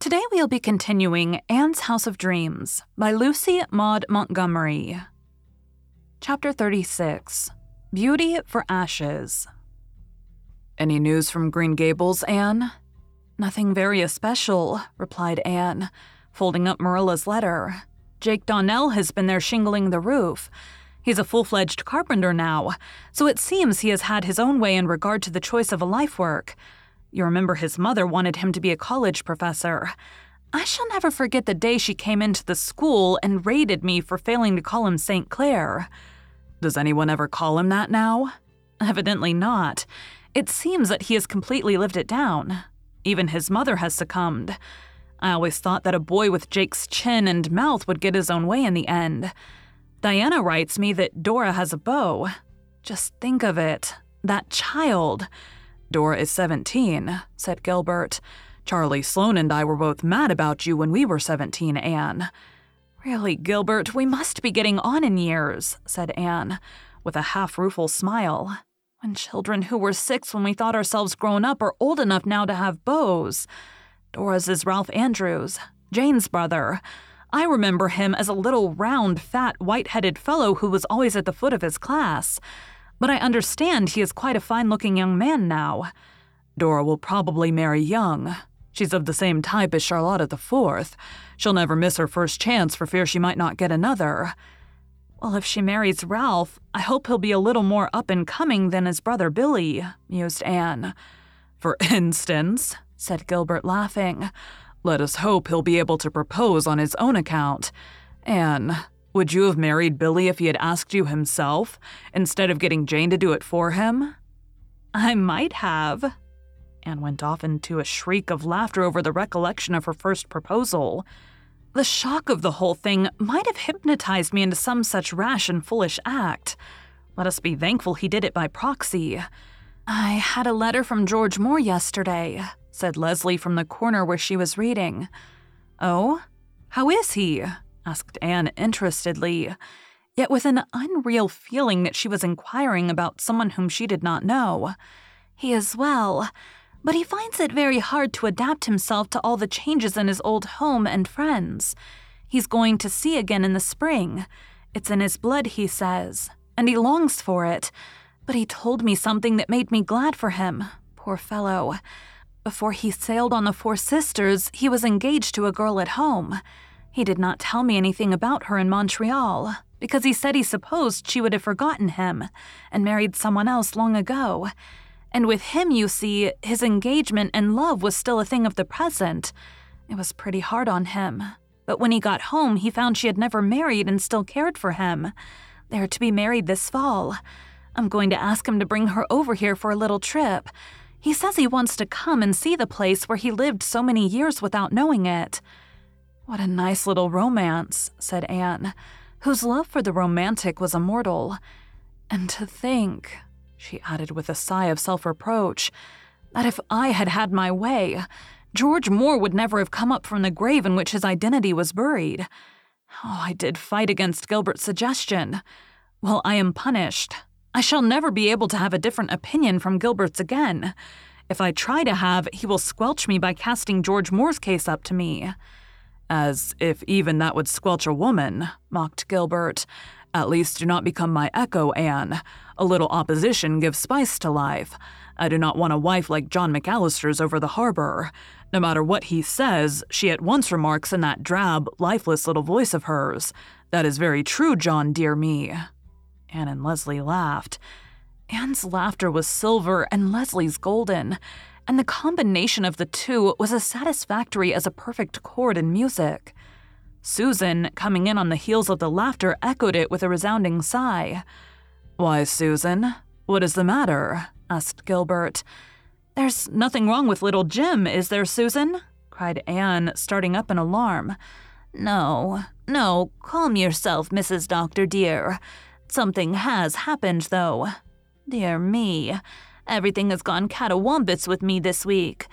Today we'll be continuing Anne's House of Dreams by Lucy Maud Montgomery. Chapter 36 Beauty for Ashes. Any news from Green Gables, Anne? Nothing very especial, replied Anne, folding up Marilla's letter. Jake Donnell has been there shingling the roof. He's a full fledged carpenter now, so it seems he has had his own way in regard to the choice of a life work. You remember his mother wanted him to be a college professor. I shall never forget the day she came into the school and raided me for failing to call him St. Clair. Does anyone ever call him that now? Evidently not. It seems that he has completely lived it down. Even his mother has succumbed. I always thought that a boy with Jake's chin and mouth would get his own way in the end. Diana writes me that Dora has a beau. Just think of it. That child. Dora is 17, said Gilbert. Charlie Sloane and I were both mad about you when we were 17, Anne. Really, Gilbert, we must be getting on in years, said Anne, with a half rueful smile. When children who were six when we thought ourselves grown up are old enough now to have beaux. Dora's is Ralph Andrews, Jane's brother. I remember him as a little round, fat, white headed fellow who was always at the foot of his class but I understand he is quite a fine looking young man now. Dora will probably marry young. She's of the same type as Charlotta Fourth. She'll never miss her first chance for fear she might not get another. Well, if she marries Ralph, I hope he'll be a little more up and coming than his brother Billy, mused Anne. For instance, said Gilbert, laughing, let us hope he'll be able to propose on his own account. Anne, would you have married Billy if he had asked you himself, instead of getting Jane to do it for him? I might have. Anne went off into a shriek of laughter over the recollection of her first proposal. The shock of the whole thing might have hypnotized me into some such rash and foolish act. Let us be thankful he did it by proxy. I had a letter from George Moore yesterday, said Leslie from the corner where she was reading. Oh? How is he? Asked Anne interestedly, yet with an unreal feeling that she was inquiring about someone whom she did not know. He is well, but he finds it very hard to adapt himself to all the changes in his old home and friends. He's going to sea again in the spring. It's in his blood, he says, and he longs for it. But he told me something that made me glad for him. Poor fellow. Before he sailed on the Four Sisters, he was engaged to a girl at home. He did not tell me anything about her in Montreal, because he said he supposed she would have forgotten him and married someone else long ago. And with him, you see, his engagement and love was still a thing of the present. It was pretty hard on him. But when he got home, he found she had never married and still cared for him. They're to be married this fall. I'm going to ask him to bring her over here for a little trip. He says he wants to come and see the place where he lived so many years without knowing it. What a nice little romance, said Anne, whose love for the romantic was immortal. And to think, she added with a sigh of self reproach, that if I had had my way, George Moore would never have come up from the grave in which his identity was buried. Oh, I did fight against Gilbert's suggestion. Well, I am punished. I shall never be able to have a different opinion from Gilbert's again. If I try to have, he will squelch me by casting George Moore's case up to me. As if even that would squelch a woman, mocked Gilbert. At least do not become my echo, Anne. A little opposition gives spice to life. I do not want a wife like John McAllister's over the harbor. No matter what he says, she at once remarks in that drab, lifeless little voice of hers, That is very true, John, dear me. Anne and Leslie laughed. Anne's laughter was silver and Leslie's golden, and the combination of the two was as satisfactory as a perfect chord in music. Susan, coming in on the heels of the laughter, echoed it with a resounding sigh. Why, Susan, what is the matter? asked Gilbert. There's nothing wrong with little Jem, is there, Susan? cried Anne, starting up in alarm. No, no, calm yourself, Mrs. Doctor, dear. Something has happened, though. Dear me, everything has gone catawampus with me this week.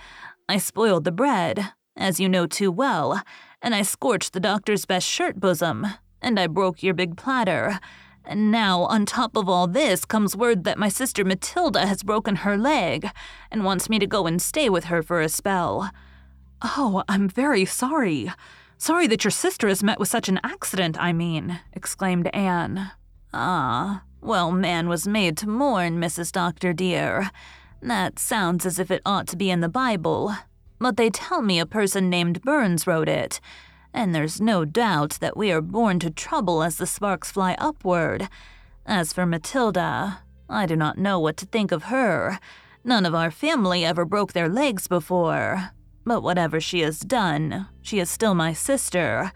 I spoiled the bread, as you know too well, and I scorched the doctor's best shirt bosom, and I broke your big platter. And now, on top of all this, comes word that my sister Matilda has broken her leg and wants me to go and stay with her for a spell. Oh, I'm very sorry. Sorry that your sister has met with such an accident, I mean, exclaimed Anne. Ah, well, man was made to mourn, Mrs. Doctor, dear. That sounds as if it ought to be in the Bible. But they tell me a person named Burns wrote it, and there's no doubt that we are born to trouble as the sparks fly upward. As for Matilda, I do not know what to think of her. None of our family ever broke their legs before. But whatever she has done, she is still my sister,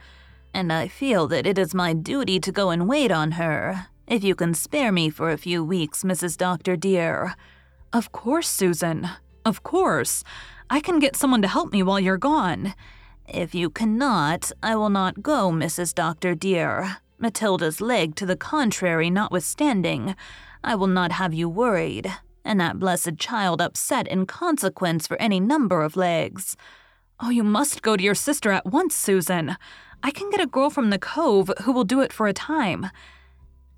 and I feel that it is my duty to go and wait on her. If you can spare me for a few weeks, Mrs. Doctor, dear. Of course, Susan. Of course. I can get someone to help me while you're gone. If you cannot, I will not go, Mrs. Doctor, dear. Matilda's leg to the contrary notwithstanding, I will not have you worried, and that blessed child upset in consequence for any number of legs. Oh, you must go to your sister at once, Susan. I can get a girl from the cove who will do it for a time.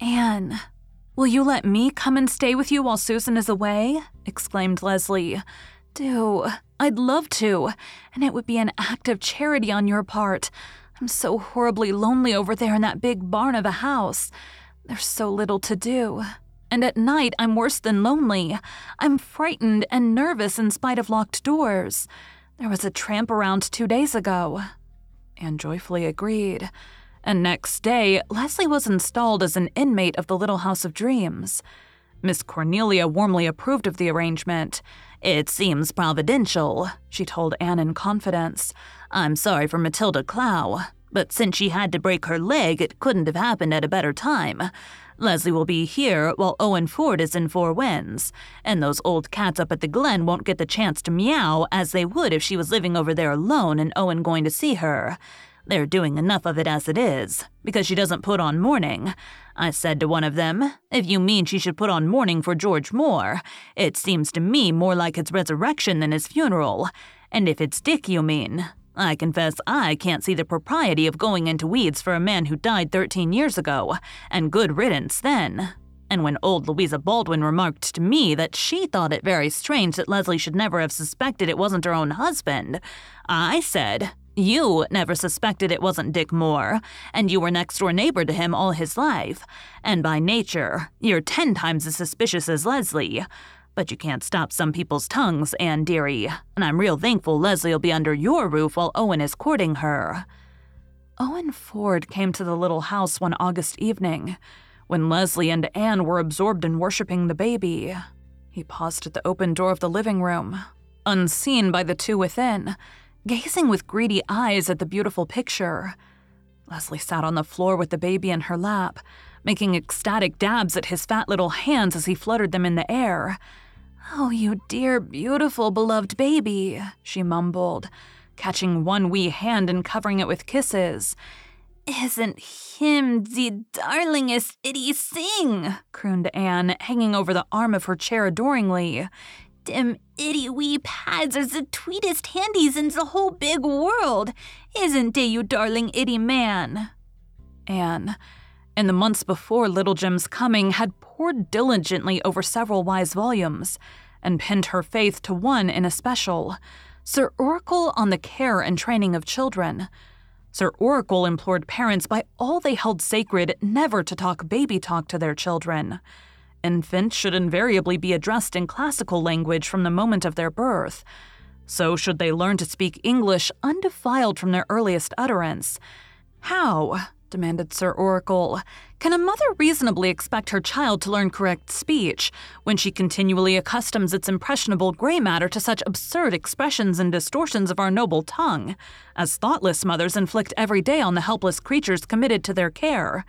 Anne, will you let me come and stay with you while Susan is away? exclaimed Leslie. Do. I'd love to, and it would be an act of charity on your part. I'm so horribly lonely over there in that big barn of a house. There's so little to do. And at night, I'm worse than lonely. I'm frightened and nervous in spite of locked doors. There was a tramp around two days ago. Anne joyfully agreed. And next day, Leslie was installed as an inmate of the Little House of Dreams. Miss Cornelia warmly approved of the arrangement. It seems providential, she told Anne in confidence. I'm sorry for Matilda Clow, but since she had to break her leg, it couldn't have happened at a better time. Leslie will be here while Owen Ford is in Four Winds, and those old cats up at the Glen won't get the chance to meow as they would if she was living over there alone and Owen going to see her. They're doing enough of it as it is, because she doesn't put on mourning. I said to one of them, If you mean she should put on mourning for George Moore, it seems to me more like his resurrection than his funeral. And if it's Dick you mean, I confess I can't see the propriety of going into weeds for a man who died 13 years ago, and good riddance then. And when old Louisa Baldwin remarked to me that she thought it very strange that Leslie should never have suspected it wasn't her own husband, I said, you never suspected it wasn't Dick Moore, and you were next door neighbor to him all his life. And by nature, you're ten times as suspicious as Leslie. But you can't stop some people's tongues, Anne dearie, and I'm real thankful Leslie'll be under your roof while Owen is courting her. Owen Ford came to the little house one August evening, when Leslie and Anne were absorbed in worshiping the baby. He paused at the open door of the living room, unseen by the two within gazing with greedy eyes at the beautiful picture. Leslie sat on the floor with the baby in her lap, making ecstatic dabs at his fat little hands as he fluttered them in the air. Oh, you dear, beautiful, beloved baby, she mumbled, catching one wee hand and covering it with kisses. Isn't him the darlingest itty sing? crooned Anne, hanging over the arm of her chair adoringly. Dem itty wee pads are the tweetest handies in the whole big world. Isn't they, you darling itty man? Anne, in the months before Little Jem's coming, had pored diligently over several wise volumes and pinned her faith to one in especial Sir Oracle on the Care and Training of Children. Sir Oracle implored parents by all they held sacred never to talk baby talk to their children. Infants should invariably be addressed in classical language from the moment of their birth. So should they learn to speak English undefiled from their earliest utterance. How, demanded Sir Oracle. Can a mother reasonably expect her child to learn correct speech when she continually accustoms its impressionable gray matter to such absurd expressions and distortions of our noble tongue, as thoughtless mothers inflict every day on the helpless creatures committed to their care?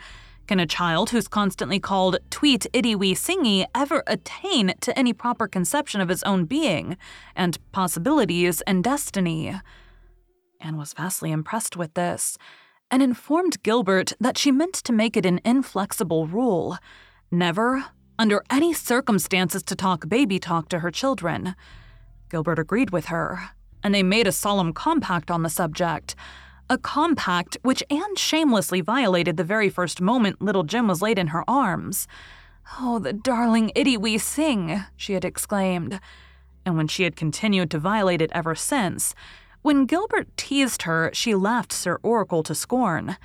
Can a child who's constantly called tweet itty wee singy ever attain to any proper conception of his own being and possibilities and destiny? Anne was vastly impressed with this and informed Gilbert that she meant to make it an inflexible rule never, under any circumstances, to talk baby talk to her children. Gilbert agreed with her, and they made a solemn compact on the subject. A compact which Anne shamelessly violated the very first moment little Jem was laid in her arms. Oh, the darling itty wee sing, she had exclaimed. And when she had continued to violate it ever since, when Gilbert teased her, she laughed Sir Oracle to scorn.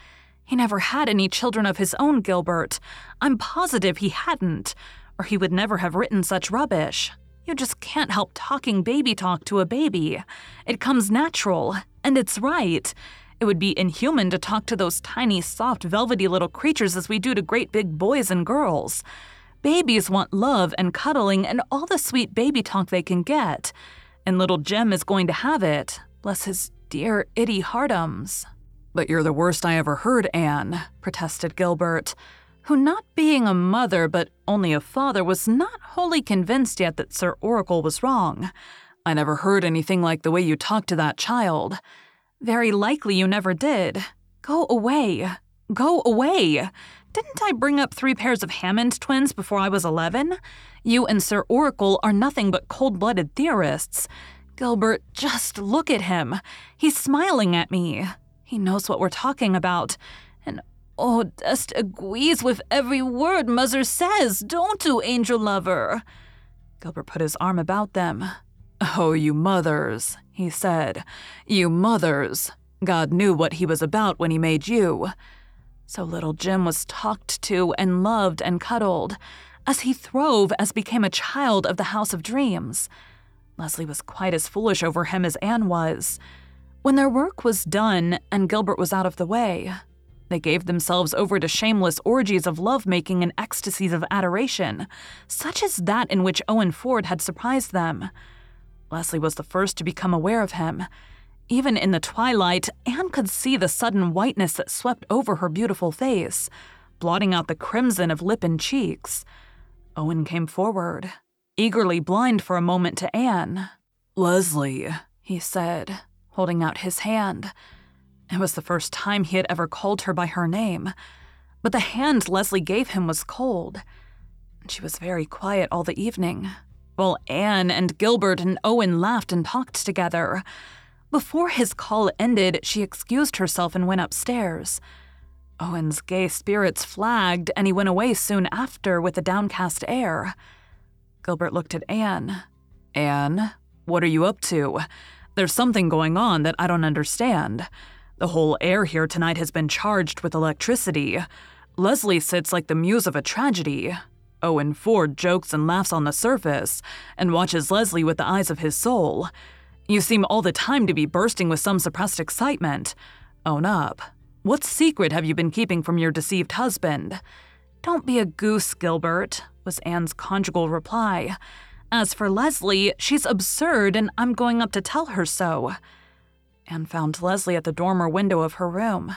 He never had any children of his own, Gilbert. I'm positive he hadn't, or he would never have written such rubbish. You just can't help talking baby talk to a baby. It comes natural, and it's right. It would be inhuman to talk to those tiny, soft, velvety little creatures as we do to great big boys and girls. Babies want love and cuddling and all the sweet baby talk they can get. And little Jem is going to have it, Bless his dear itty heartums. But you're the worst I ever heard, Anne, protested Gilbert, who, not being a mother but only a father, was not wholly convinced yet that Sir Oracle was wrong. I never heard anything like the way you talked to that child. Very likely you never did. Go away. Go away. Didn't I bring up three pairs of Hammond twins before I was 11? You and Sir Oracle are nothing but cold blooded theorists. Gilbert, just look at him. He's smiling at me. He knows what we're talking about. And oh, just agrees with every word Muzzer says, don't you, angel lover? Gilbert put his arm about them. Oh, you mothers, he said. You mothers. God knew what he was about when he made you. So little Jem was talked to and loved and cuddled, as he throve as became a child of the House of Dreams. Leslie was quite as foolish over him as Anne was. When their work was done and Gilbert was out of the way, they gave themselves over to shameless orgies of lovemaking and ecstasies of adoration, such as that in which Owen Ford had surprised them. Leslie was the first to become aware of him. Even in the twilight, Anne could see the sudden whiteness that swept over her beautiful face, blotting out the crimson of lip and cheeks. Owen came forward, eagerly blind for a moment to Anne. Leslie, he said, holding out his hand. It was the first time he had ever called her by her name, but the hand Leslie gave him was cold. She was very quiet all the evening, while Anne and Gilbert and Owen laughed and talked together. Before his call ended, she excused herself and went upstairs. Owen's gay spirits flagged, and he went away soon after with a downcast air. Gilbert looked at Anne. Anne, what are you up to? There's something going on that I don't understand. The whole air here tonight has been charged with electricity. Leslie sits like the muse of a tragedy. Owen Ford jokes and laughs on the surface and watches Leslie with the eyes of his soul. You seem all the time to be bursting with some suppressed excitement. Own up. What secret have you been keeping from your deceived husband? Don't be a goose, Gilbert was Anne's conjugal reply. As for Leslie, she's absurd, and I'm going up to tell her so. Anne found Leslie at the dormer window of her room.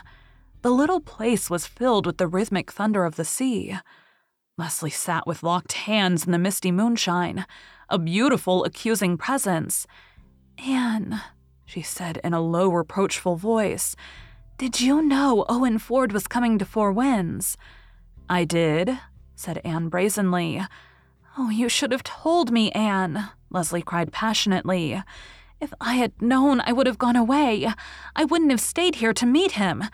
The little place was filled with the rhythmic thunder of the sea. Leslie sat with locked hands in the misty moonshine, a beautiful, accusing presence. Anne, she said in a low, reproachful voice, did you know Owen Ford was coming to Four Winds? I did, said Anne brazenly. Oh, you should have told me, Anne, Leslie cried passionately. If I had known, I would have gone away. I wouldn't have stayed here to meet him.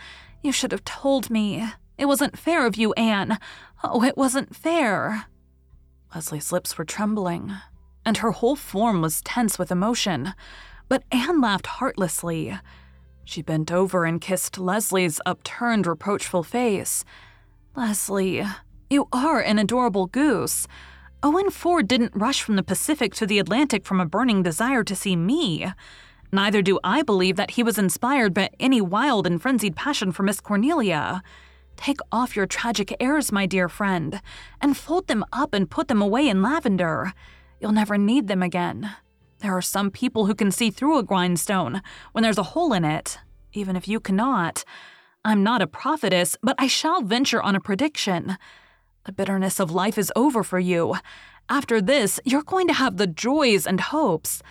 You should have told me. It wasn't fair of you, Anne. Oh, it wasn't fair. Leslie's lips were trembling, and her whole form was tense with emotion. But Anne laughed heartlessly. She bent over and kissed Leslie's upturned, reproachful face. Leslie, you are an adorable goose. Owen Ford didn't rush from the Pacific to the Atlantic from a burning desire to see me. Neither do I believe that he was inspired by any wild and frenzied passion for Miss Cornelia. Take off your tragic airs, my dear friend, and fold them up and put them away in lavender. You'll never need them again. There are some people who can see through a grindstone when there's a hole in it, even if you cannot. I'm not a prophetess, but I shall venture on a prediction. The bitterness of life is over for you. After this, you're going to have the joys and hopes,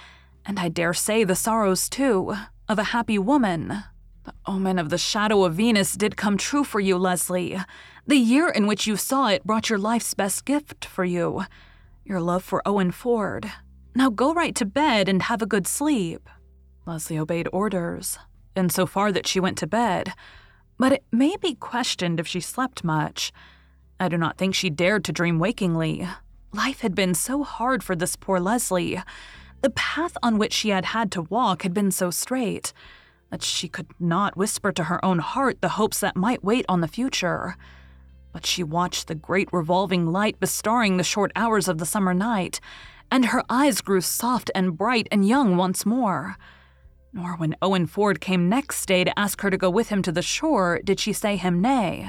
and I dare say the sorrows too, of a happy woman. The omen of the shadow of Venus did come true for you, Leslie. The year in which you saw it brought your life's best gift for you your love for Owen Ford. Now go right to bed and have a good sleep. Leslie obeyed orders, in so far that she went to bed, but it may be questioned if she slept much. I do not think she dared to dream wakingly. Life had been so hard for this poor Leslie. The path on which she had had to walk had been so straight that she could not whisper to her own heart the hopes that might wait on the future. But she watched the great revolving light bestarring the short hours of the summer night, and her eyes grew soft and bright and young once more. Nor when Owen Ford came next day to ask her to go with him to the shore did she say him nay.